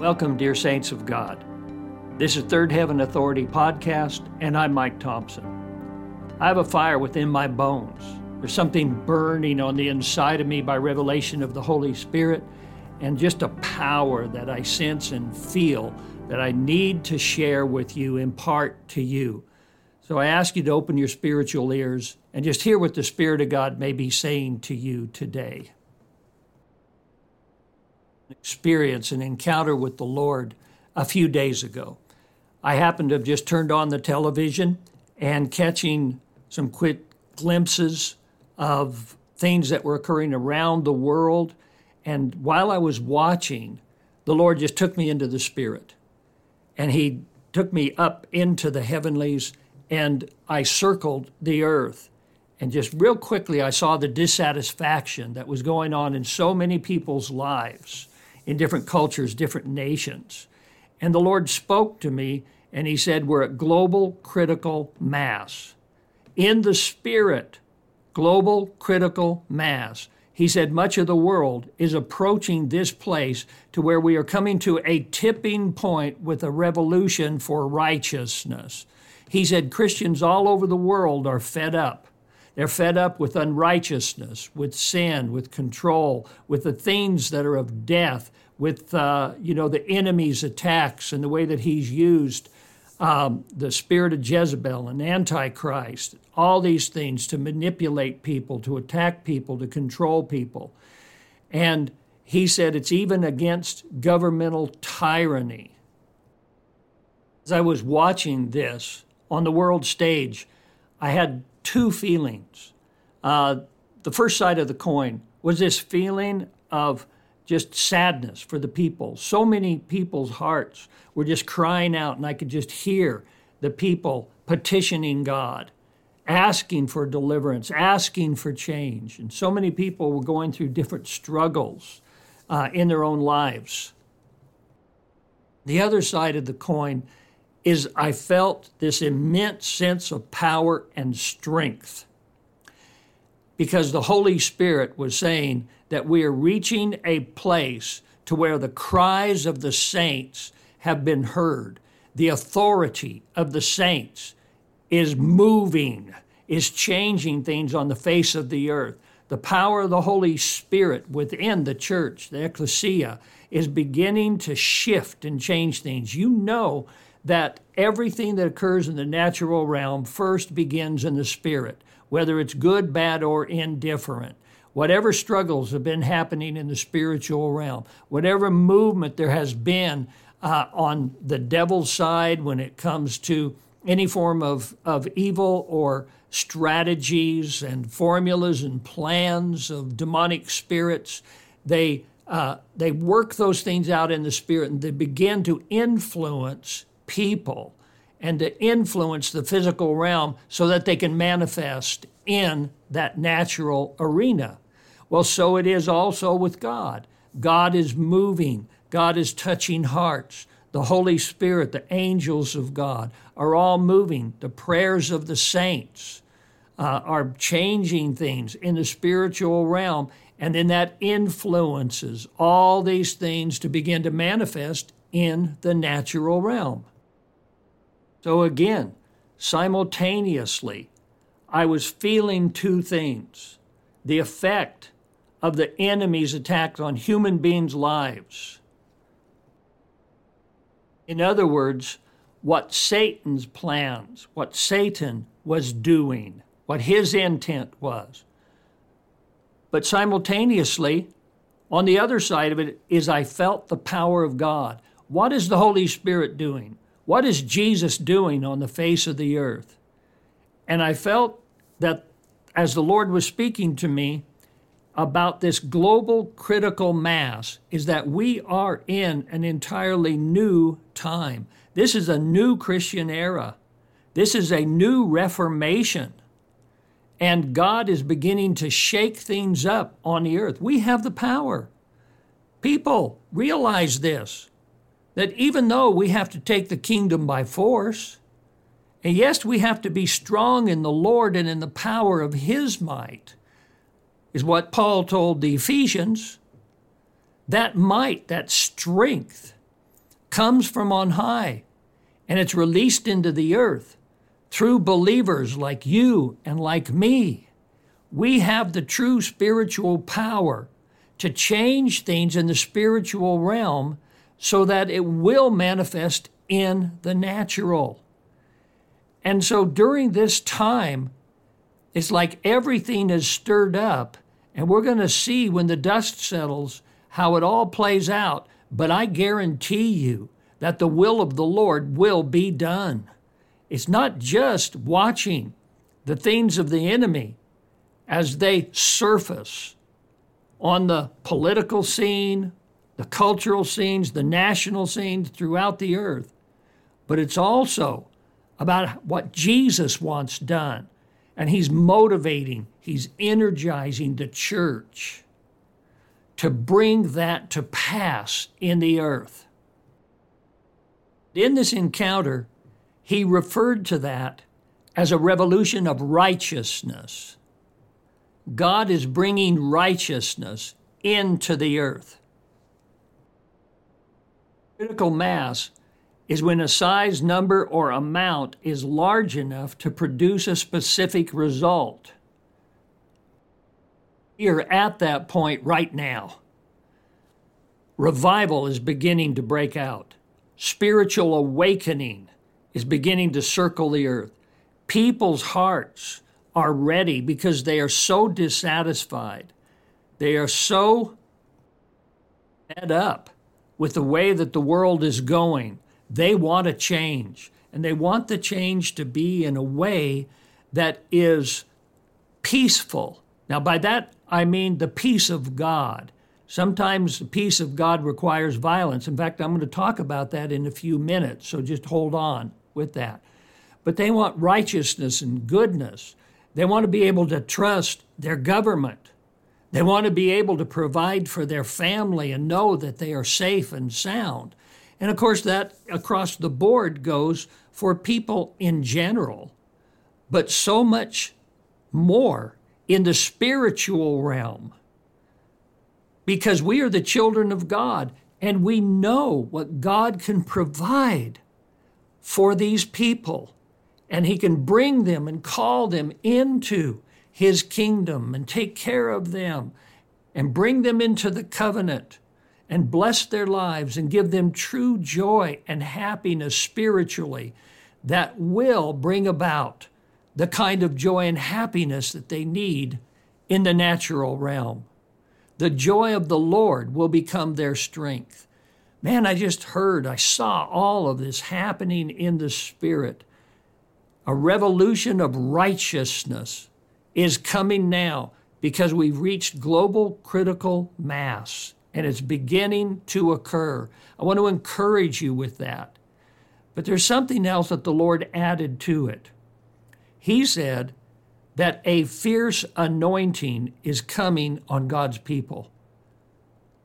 Welcome, dear saints of God. This is Third Heaven Authority Podcast, and I'm Mike Thompson. I have a fire within my bones. There's something burning on the inside of me by revelation of the Holy Spirit, and just a power that I sense and feel that I need to share with you, impart to you. So I ask you to open your spiritual ears and just hear what the Spirit of God may be saying to you today experience, an encounter with the Lord a few days ago. I happened to have just turned on the television and catching some quick glimpses of things that were occurring around the world. And while I was watching, the Lord just took me into the Spirit. And He took me up into the heavenlies, and I circled the earth. And just real quickly, I saw the dissatisfaction that was going on in so many people's lives in different cultures, different nations. And the Lord spoke to me and He said, We're at global critical mass. In the Spirit, global critical mass. He said, much of the world is approaching this place to where we are coming to a tipping point with a revolution for righteousness. He said, Christians all over the world are fed up. They're fed up with unrighteousness, with sin, with control, with the things that are of death, with uh, you know the enemy's attacks and the way that he's used um, the spirit of Jezebel and Antichrist, all these things to manipulate people, to attack people, to control people. And he said it's even against governmental tyranny. As I was watching this on the world stage, I had two feelings. Uh, the first side of the coin was this feeling of just sadness for the people. So many people's hearts were just crying out, and I could just hear the people petitioning God, asking for deliverance, asking for change. And so many people were going through different struggles uh, in their own lives. The other side of the coin is I felt this immense sense of power and strength because the Holy Spirit was saying that we are reaching a place to where the cries of the saints have been heard. The authority of the saints is moving, is changing things on the face of the earth. The power of the Holy Spirit within the church, the ecclesia, is beginning to shift and change things. You know that everything that occurs in the natural realm first begins in the spirit, whether it's good, bad, or indifferent. Whatever struggles have been happening in the spiritual realm, whatever movement there has been uh, on the devil's side when it comes to any form of, of evil or strategies and formulas and plans of demonic spirits, they, uh, they work those things out in the spirit and they begin to influence people and to influence the physical realm so that they can manifest in that natural arena. Well, so it is also with God. God is moving, God is touching hearts. The Holy Spirit, the angels of God are all moving. The prayers of the saints uh, are changing things in the spiritual realm. And then that influences all these things to begin to manifest in the natural realm. So again, simultaneously, I was feeling two things the effect of the enemy's attacks on human beings' lives. In other words, what Satan's plans, what Satan was doing, what his intent was. But simultaneously, on the other side of it is I felt the power of God. What is the Holy Spirit doing? What is Jesus doing on the face of the earth? And I felt that as the Lord was speaking to me about this global critical mass, is that we are in an entirely new time. This is a new Christian era. This is a new reformation. And God is beginning to shake things up on the earth. We have the power. People, realize this that even though we have to take the kingdom by force, and yes, we have to be strong in the Lord and in the power of His might, is what Paul told the Ephesians. That might, that strength, comes from on high and it's released into the earth through believers like you and like me. We have the true spiritual power to change things in the spiritual realm so that it will manifest in the natural. And so during this time, it's like everything is stirred up, and we're going to see when the dust settles how it all plays out. But I guarantee you that the will of the Lord will be done. It's not just watching the things of the enemy as they surface on the political scene, the cultural scenes, the national scenes throughout the earth, but it's also about what Jesus wants done. And he's motivating, he's energizing the church to bring that to pass in the earth. In this encounter, he referred to that as a revolution of righteousness. God is bringing righteousness into the earth. Critical mass is when a size, number, or amount is large enough to produce a specific result. You're at that point right now. Revival is beginning to break out. Spiritual awakening is beginning to circle the earth. People's hearts are ready because they are so dissatisfied. They are so fed up with the way that the world is going. They want a change, and they want the change to be in a way that is peaceful. Now, by that, I mean the peace of God. Sometimes the peace of God requires violence. In fact, I'm going to talk about that in a few minutes, so just hold on with that. But they want righteousness and goodness. They want to be able to trust their government. They want to be able to provide for their family and know that they are safe and sound. And of course, that across the board goes for people in general, but so much more in the spiritual realm. Because we are the children of God and we know what God can provide for these people. And He can bring them and call them into His kingdom and take care of them and bring them into the covenant and bless their lives and give them true joy and happiness spiritually that will bring about the kind of joy and happiness that they need in the natural realm. The joy of the Lord will become their strength. Man, I just heard, I saw all of this happening in the Spirit. A revolution of righteousness is coming now because we've reached global critical mass and it's beginning to occur. I want to encourage you with that. But there's something else that the Lord added to it. He said that a fierce anointing is coming on God's people.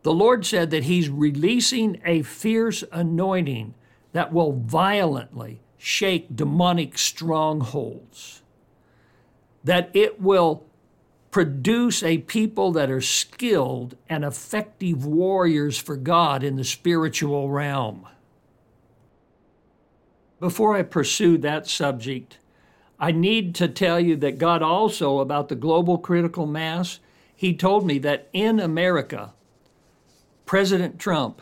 The Lord said that He's releasing a fierce anointing that will violently shake demonic strongholds, that it will produce a people that are skilled and effective warriors for God in the spiritual realm. Before I pursue that subject, I need to tell you that God also, about the global critical mass, He told me that in America, President Trump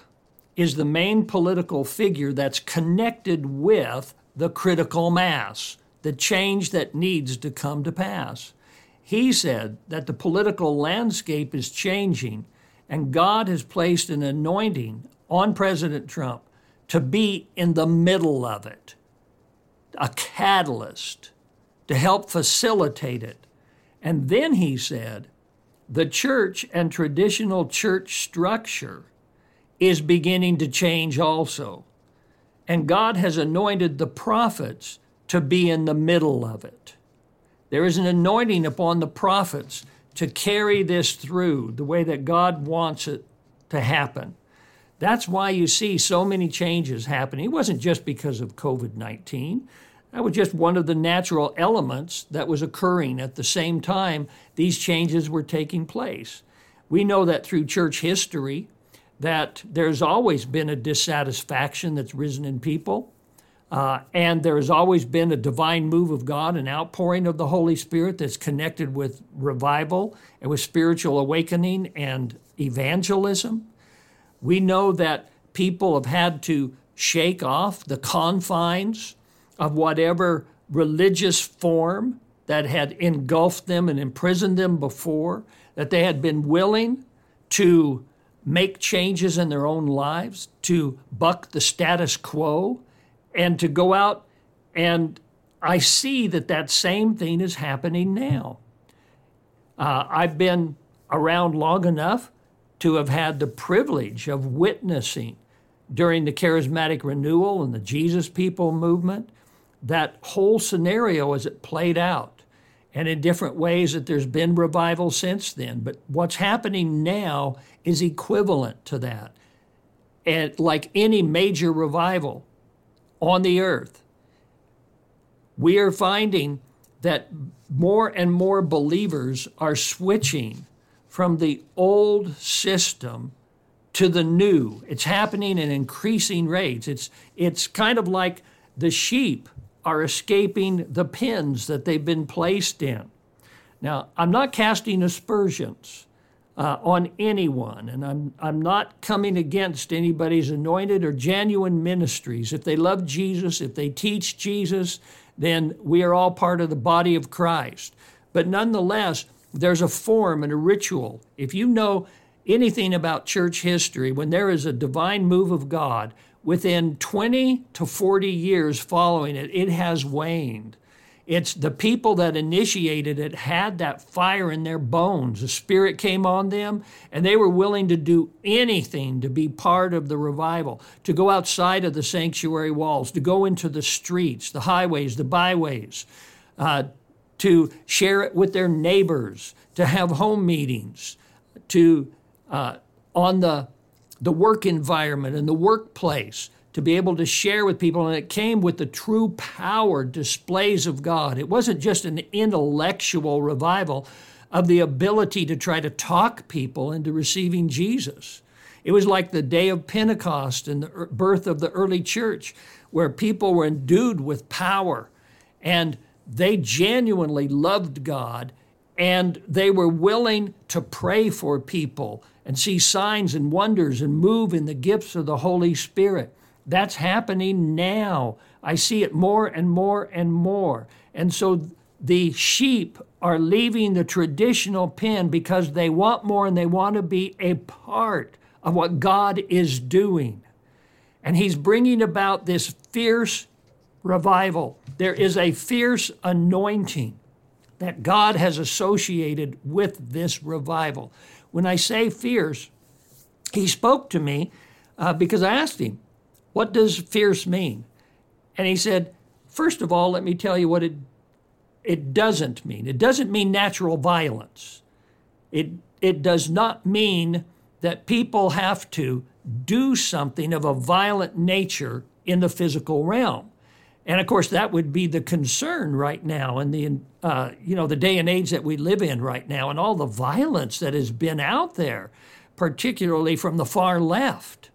is the main political figure that's connected with the critical mass, the change that needs to come to pass. He said that the political landscape is changing, and God has placed an anointing on President Trump to be in the middle of it, a catalyst to help facilitate it. And then he said the church and traditional church structure is beginning to change also. And God has anointed the prophets to be in the middle of it. There is an anointing upon the prophets to carry this through the way that God wants it to happen. That's why you see so many changes happening. It wasn't just because of COVID 19. That was just one of the natural elements that was occurring at the same time these changes were taking place. We know that through church history, that there's always been a dissatisfaction that's risen in people. Uh, and there has always been a divine move of God, an outpouring of the Holy Spirit that's connected with revival and with spiritual awakening and evangelism. We know that people have had to shake off the confines of whatever religious form that had engulfed them and imprisoned them before, that they had been willing to make changes in their own lives, to buck the status quo, and to go out. And I see that that same thing is happening now. Uh, I've been around long enough to have had the privilege of witnessing during the charismatic renewal and the Jesus People movement that whole scenario as it played out and in different ways that there's been revival since then. But what's happening now is equivalent to that. And like any major revival on the earth, we are finding that more and more believers are switching from the old system to the new. It's happening in increasing rates. It's, it's kind of like the sheep are escaping the pens that they've been placed in. Now, I'm not casting aspersions uh, on anyone, and I'm, I'm not coming against anybody's anointed or genuine ministries. If they love Jesus, if they teach Jesus, then we are all part of the body of Christ. But nonetheless, there's a form and a ritual. If you know anything about church history, when there is a divine move of God, within 20 to 40 years following it, it has waned. It's the people that initiated it had that fire in their bones. The Spirit came on them, and they were willing to do anything to be part of the revival, to go outside of the sanctuary walls, to go into the streets, the highways, the byways, uh, to share it with their neighbors, to have home meetings, to uh, on the the work environment and the workplace to be able to share with people. And it came with the true power displays of God. It wasn't just an intellectual revival of the ability to try to talk people into receiving Jesus. It was like the day of Pentecost and the birth of the early church, where people were endued with power and they genuinely loved God and they were willing to pray for people and see signs and wonders and move in the gifts of the Holy Spirit. That's happening now. I see it more and more and more. And so the sheep are leaving the traditional pen because they want more and they want to be a part of what God is doing. And He's bringing about this fierce revival. There is a fierce anointing that God has associated with this revival. When I say fierce, he spoke to me uh, because I asked him, What does fierce mean? And he said, First of all, let me tell you what it, it doesn't mean. It doesn't mean natural violence. It, it does not mean that people have to do something of a violent nature in the physical realm. And of course, that would be the concern right now in the uh, you know the day and age that we live in right now, and all the violence that has been out there, particularly from the far left.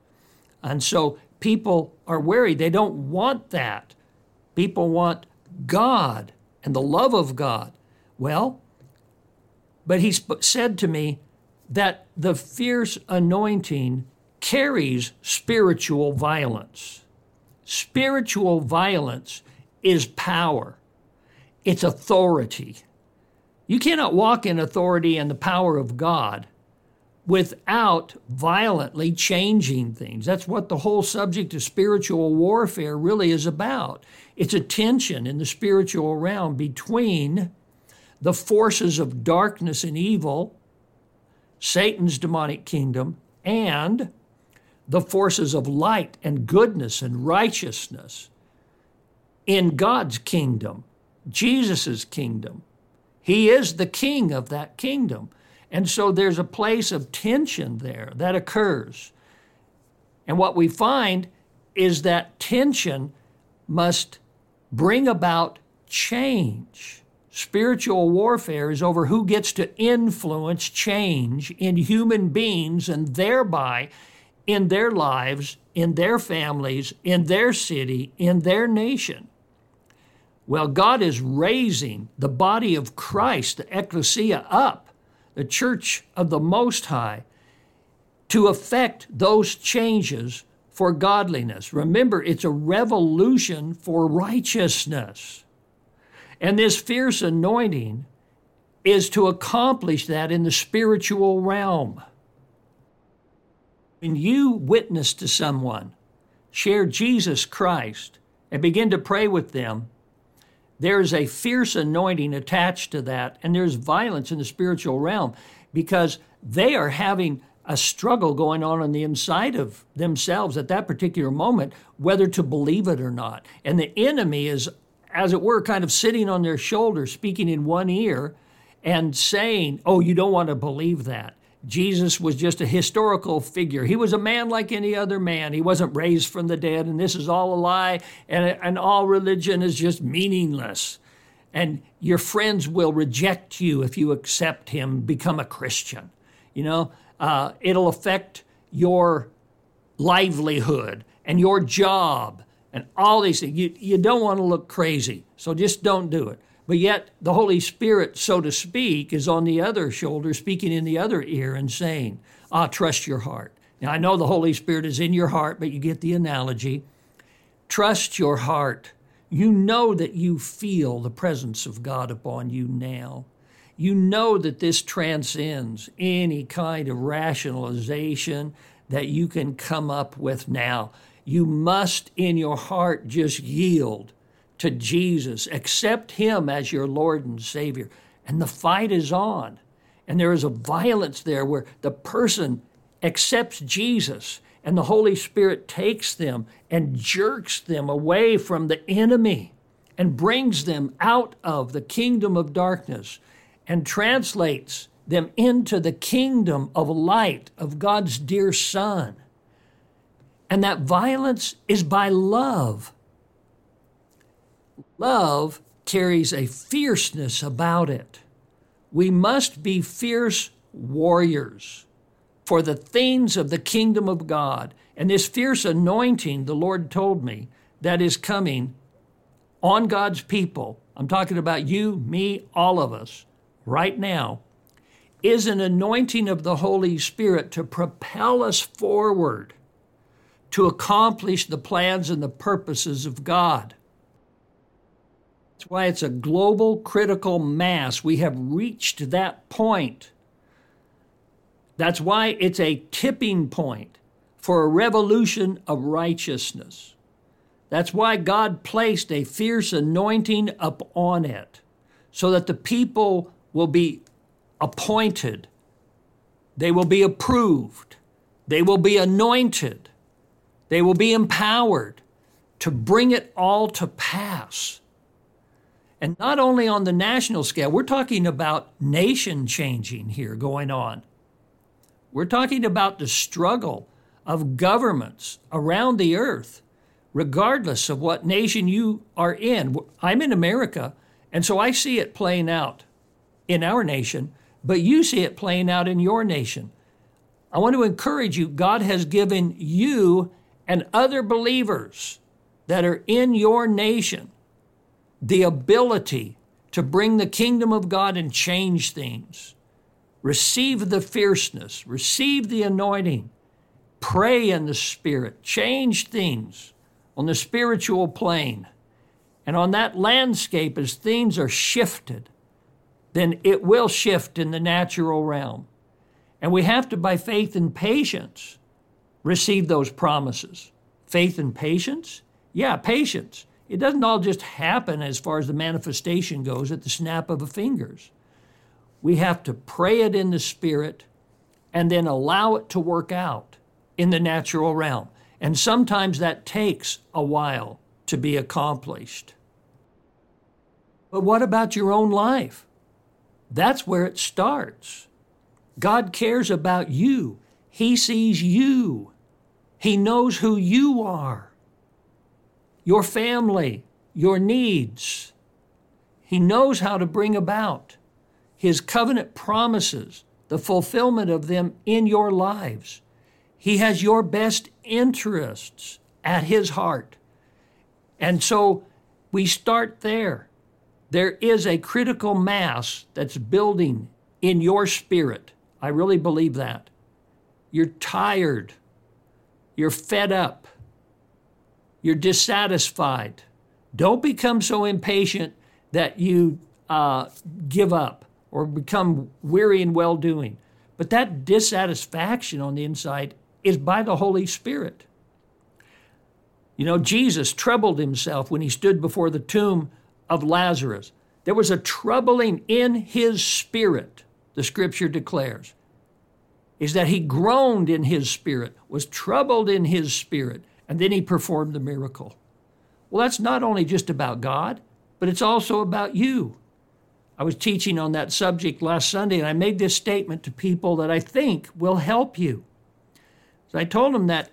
And so people are worried. They don't want that. People want God and the love of God. Well, but he sp- said to me that the fierce anointing carries spiritual violence. Spiritual violence is power, it's authority. You cannot walk in authority and the power of God without violently changing things. That's what the whole subject of spiritual warfare really is about. It's a tension in the spiritual realm between the forces of darkness and evil, Satan's demonic kingdom, and the forces of light and goodness and righteousness in God's kingdom, Jesus' kingdom. He is the king of that kingdom. And so there's a place of tension there that occurs. And what we find is that tension must bring about change. Spiritual warfare is over who gets to influence change in human beings and thereby in their lives, in their families, in their city, in their nation. Well, God is raising the body of Christ, the ecclesia, up, the church of the Most High, to effect those changes for godliness. Remember, it's a revolution for righteousness. And this fierce anointing is to accomplish that in the spiritual realm. When you witness to someone, share Jesus Christ, and begin to pray with them, there's a fierce anointing attached to that, and there's violence in the spiritual realm because they are having a struggle going on on the inside of themselves at that particular moment, whether to believe it or not. And the enemy is, as it were, kind of sitting on their shoulder, speaking in one ear and saying, Oh, you don't want to believe that. Jesus was just a historical figure. He was a man like any other man. He wasn't raised from the dead, and this is all a lie, and, and all religion is just meaningless. And your friends will reject you if you accept him, become a Christian. You know, uh, it'll affect your livelihood and your job and all these things. You, you don't want to look crazy, so just don't do it. But yet, the Holy Spirit, so to speak, is on the other shoulder, speaking in the other ear and saying, Ah, trust your heart. Now, I know the Holy Spirit is in your heart, but you get the analogy. Trust your heart. You know that you feel the presence of God upon you now. You know that this transcends any kind of rationalization that you can come up with now. You must, in your heart, just yield to Jesus, accept Him as your Lord and Savior. And the fight is on. And there is a violence there where the person accepts Jesus and the Holy Spirit takes them and jerks them away from the enemy and brings them out of the kingdom of darkness and translates them into the kingdom of light of God's dear Son. And that violence is by love. Love carries a fierceness about it. We must be fierce warriors for the things of the kingdom of God. And this fierce anointing, the Lord told me, that is coming on God's people. I'm talking about you, me, all of us, right now, is an anointing of the Holy Spirit to propel us forward to accomplish the plans and the purposes of God. That's why it's a global critical mass. We have reached that point. That's why it's a tipping point for a revolution of righteousness. That's why God placed a fierce anointing upon it, so that the people will be appointed, they will be approved, they will be anointed, they will be empowered to bring it all to pass. And not only on the national scale, we're talking about nation changing here going on. We're talking about the struggle of governments around the earth, regardless of what nation you are in. I'm in America, and so I see it playing out in our nation, but you see it playing out in your nation. I want to encourage you God has given you and other believers that are in your nation the ability to bring the kingdom of God and change things. Receive the fierceness, receive the anointing, pray in the Spirit, change things on the spiritual plane. And on that landscape, as things are shifted, then it will shift in the natural realm. And we have to, by faith and patience, receive those promises. Faith and patience? Yeah, patience. It doesn't all just happen as far as the manifestation goes at the snap of the fingers. We have to pray it in the spirit and then allow it to work out in the natural realm. And sometimes that takes a while to be accomplished. But what about your own life? That's where it starts. God cares about you. He sees you. He knows who you are your family, your needs. He knows how to bring about His covenant promises, the fulfillment of them in your lives. He has your best interests at His heart. And so we start there. There is a critical mass that's building in your spirit. I really believe that. You're tired. You're fed up. You're dissatisfied. Don't become so impatient that you uh, give up or become weary in well doing. But that dissatisfaction on the inside is by the Holy Spirit. You know, Jesus troubled himself when he stood before the tomb of Lazarus. There was a troubling in his spirit, the scripture declares, is that he groaned in his spirit, was troubled in his spirit, and then he performed the miracle. Well, that's not only just about God, but it's also about you. I was teaching on that subject last Sunday, and I made this statement to people that I think will help you. So I told them that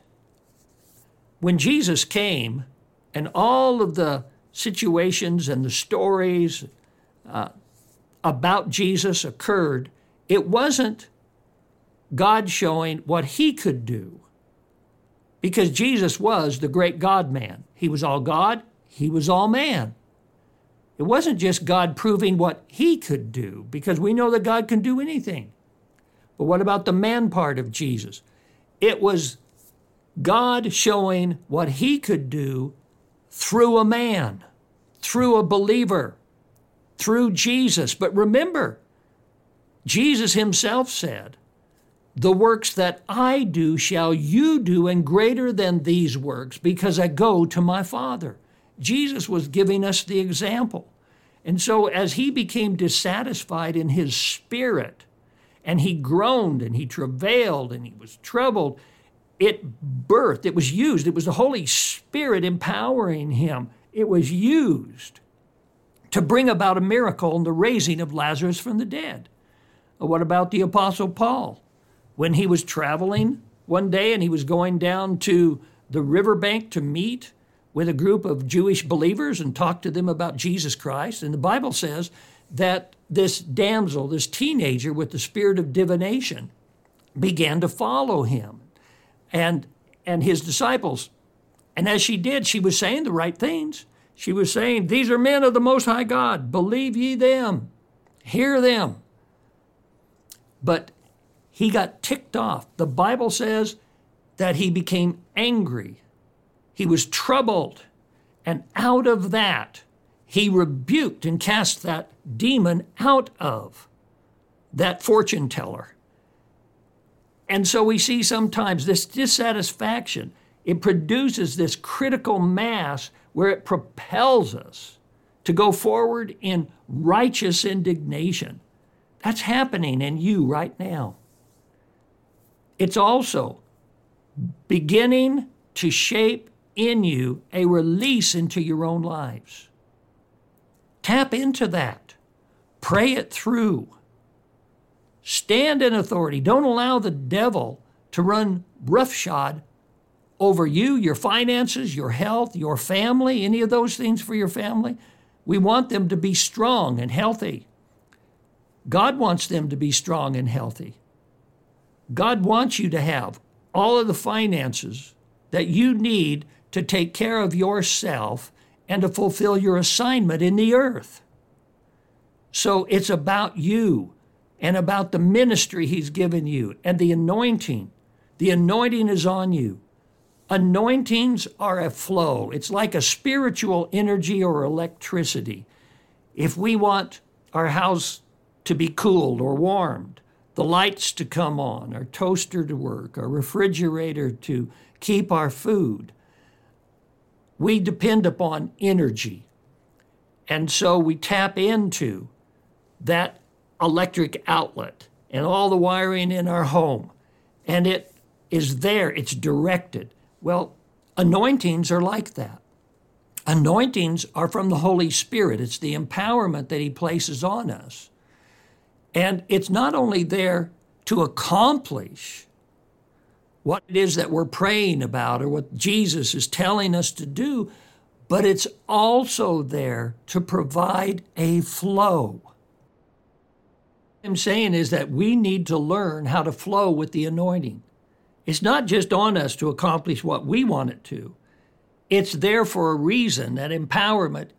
when Jesus came and all of the situations and the stories uh, about Jesus occurred, it wasn't God showing what he could do. Because Jesus was the great God man. He was all God, he was all man. It wasn't just God proving what he could do, because we know that God can do anything. But what about the man part of Jesus? It was God showing what he could do through a man, through a believer, through Jesus. But remember, Jesus himself said, The works that I do shall you do, and greater than these works, because I go to my Father. Jesus was giving us the example. And so, as he became dissatisfied in his spirit, and he groaned and he travailed and he was troubled, it birthed, it was used, it was the Holy Spirit empowering him. It was used to bring about a miracle in the raising of Lazarus from the dead. What about the Apostle Paul? When he was traveling one day and he was going down to the riverbank to meet with a group of Jewish believers and talk to them about Jesus Christ. And the Bible says that this damsel, this teenager with the spirit of divination, began to follow him and and his disciples. And as she did, she was saying the right things. She was saying, These are men of the Most High God. Believe ye them. Hear them. But he got ticked off. The Bible says that he became angry he was troubled. And out of that, he rebuked and cast that demon out of that fortune teller. And so we see sometimes this dissatisfaction, it produces this critical mass where it propels us to go forward in righteous indignation. That's happening in you right now. It's also beginning to shape in you a release into your own lives. Tap into that. Pray it through. Stand in authority. Don't allow the devil to run roughshod over you, your finances, your health, your family, any of those things for your family. We want them to be strong and healthy. God wants them to be strong and healthy. God wants you to have all of the finances that you need to take care of yourself and to fulfill your assignment in the earth. So it's about you and about the ministry He's given you and the anointing. The anointing is on you. Anointings are a flow, it's like a spiritual energy or electricity. If we want our house to be cooled or warmed, the lights to come on, our toaster to work, our refrigerator to keep our food, we depend upon energy. And so we tap into that electric outlet and all the wiring in our home. And it is there, it's directed. Well, anointings are like that. Anointings are from the Holy Spirit, it's the empowerment that He places on us. And it's not only there to accomplish what it is that we're praying about or what Jesus is telling us to do, but it's also there to provide a flow. What I'm saying is that we need to learn how to flow with the anointing. It's not just on us to accomplish what we want it to. It's there for a reason. That empowerment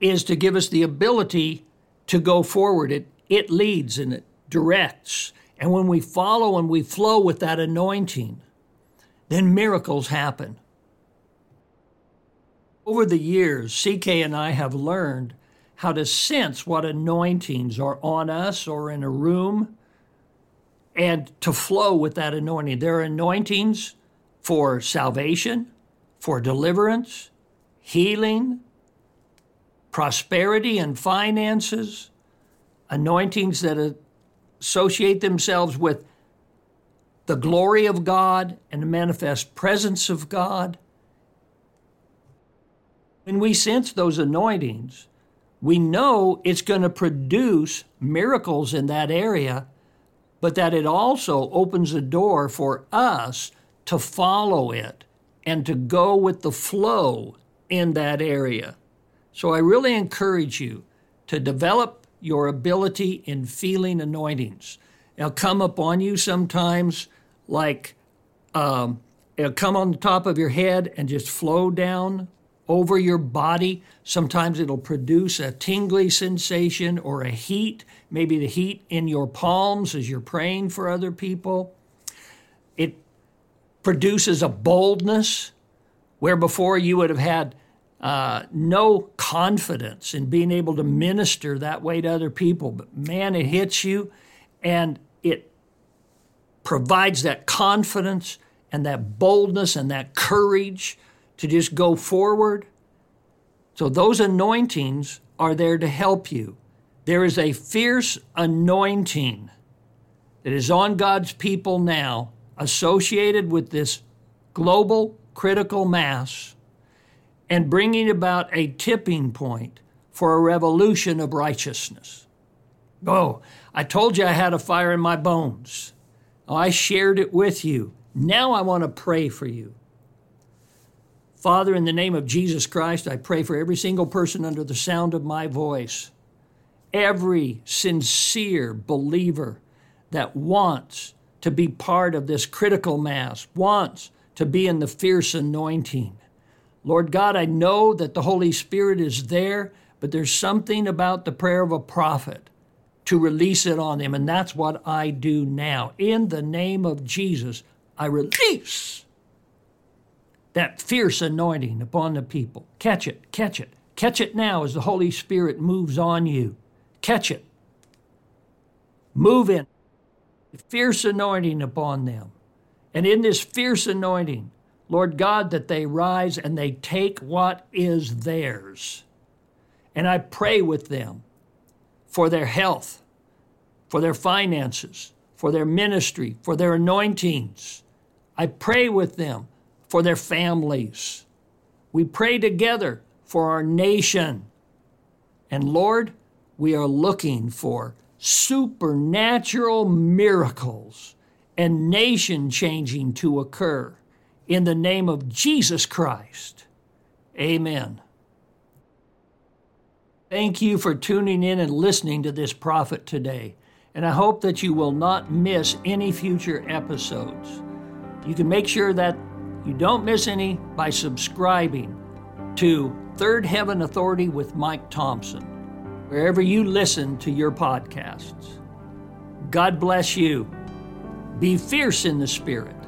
is to give us the ability to go forward. It leads and it directs. And when we follow and we flow with that anointing, then miracles happen. Over the years, CK and I have learned how to sense what anointings are on us or in a room and to flow with that anointing. There are anointings for salvation, for deliverance, healing, prosperity and finances, anointings that associate themselves with the glory of God and the manifest presence of God. When we sense those anointings, we know it's going to produce miracles in that area, but that it also opens a door for us to follow it and to go with the flow in that area. So I really encourage you to develop your ability in feeling anointings. It'll come upon you sometimes like um, it'll come on the top of your head and just flow down over your body. Sometimes it'll produce a tingly sensation or a heat, maybe the heat in your palms as you're praying for other people. It produces a boldness where before you would have had uh, no confidence in being able to minister that way to other people. But man, it hits you and it provides that confidence and that boldness and that courage to just go forward. So, those anointings are there to help you. There is a fierce anointing that is on God's people now associated with this global critical mass and bringing about a tipping point for a revolution of righteousness. Oh, I told you I had a fire in my bones. Oh, I shared it with you. Now I want to pray for you. Father, in the name of Jesus Christ, I pray for every single person under the sound of my voice, every sincere believer that wants to be part of this critical mass, wants to be in the fierce anointing. Lord God, I know that the Holy Spirit is there, but there's something about the prayer of a prophet to release it on them. And that's what I do now. In the name of Jesus, I release that fierce anointing upon the people. Catch it, catch it, catch it now as the Holy Spirit moves on you. Catch it. Move in. Fierce anointing upon them. And in this fierce anointing, Lord God, that they rise and they take what is theirs. And I pray with them for their health, for their finances, for their ministry, for their anointings. I pray with them for their families. We pray together for our nation. And Lord, we are looking for supernatural miracles and nation changing to occur in the name of Jesus Christ. Amen. Thank you for tuning in and listening to this prophet today, and I hope that you will not miss any future episodes. You can make sure that you don't miss any by subscribing to Third Heaven Authority with Mike Thompson, wherever you listen to your podcasts. God bless you. Be fierce in the Spirit